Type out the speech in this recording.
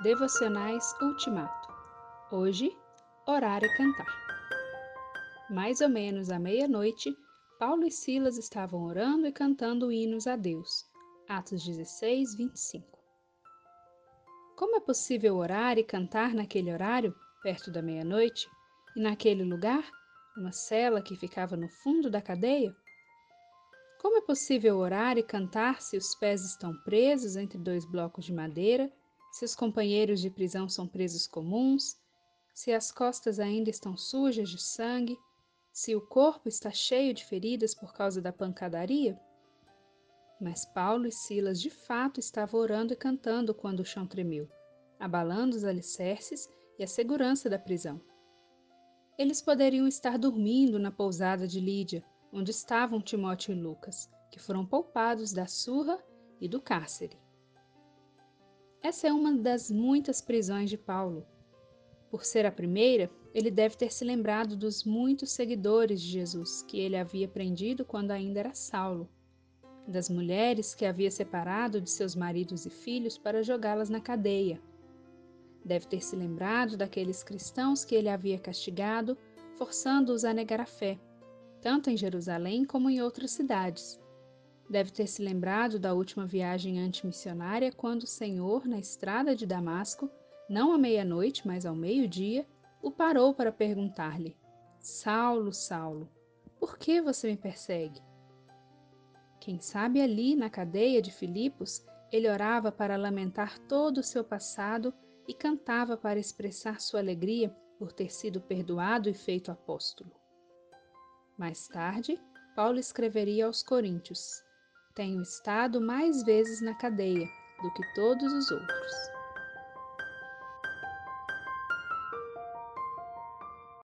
Devocionais Ultimato. Hoje, orar e cantar. Mais ou menos à meia-noite, Paulo e Silas estavam orando e cantando hinos a Deus. Atos 16, 25. Como é possível orar e cantar naquele horário, perto da meia-noite, e naquele lugar, uma cela que ficava no fundo da cadeia? Como é possível orar e cantar se os pés estão presos entre dois blocos de madeira se os companheiros de prisão são presos comuns, se as costas ainda estão sujas de sangue, se o corpo está cheio de feridas por causa da pancadaria? Mas Paulo e Silas de fato estavam orando e cantando quando o chão tremeu, abalando os alicerces e a segurança da prisão. Eles poderiam estar dormindo na pousada de Lídia, onde estavam Timóteo e Lucas, que foram poupados da surra e do cárcere. Essa é uma das muitas prisões de Paulo. Por ser a primeira, ele deve ter se lembrado dos muitos seguidores de Jesus que ele havia prendido quando ainda era Saulo, das mulheres que havia separado de seus maridos e filhos para jogá-las na cadeia. Deve ter se lembrado daqueles cristãos que ele havia castigado, forçando-os a negar a fé, tanto em Jerusalém como em outras cidades Deve ter se lembrado da última viagem antimissionária quando o Senhor, na estrada de Damasco, não à meia-noite, mas ao meio-dia, o parou para perguntar-lhe: Saulo, Saulo, por que você me persegue? Quem sabe ali, na cadeia de Filipos, ele orava para lamentar todo o seu passado e cantava para expressar sua alegria por ter sido perdoado e feito apóstolo. Mais tarde, Paulo escreveria aos Coríntios: tenho estado mais vezes na cadeia do que todos os outros.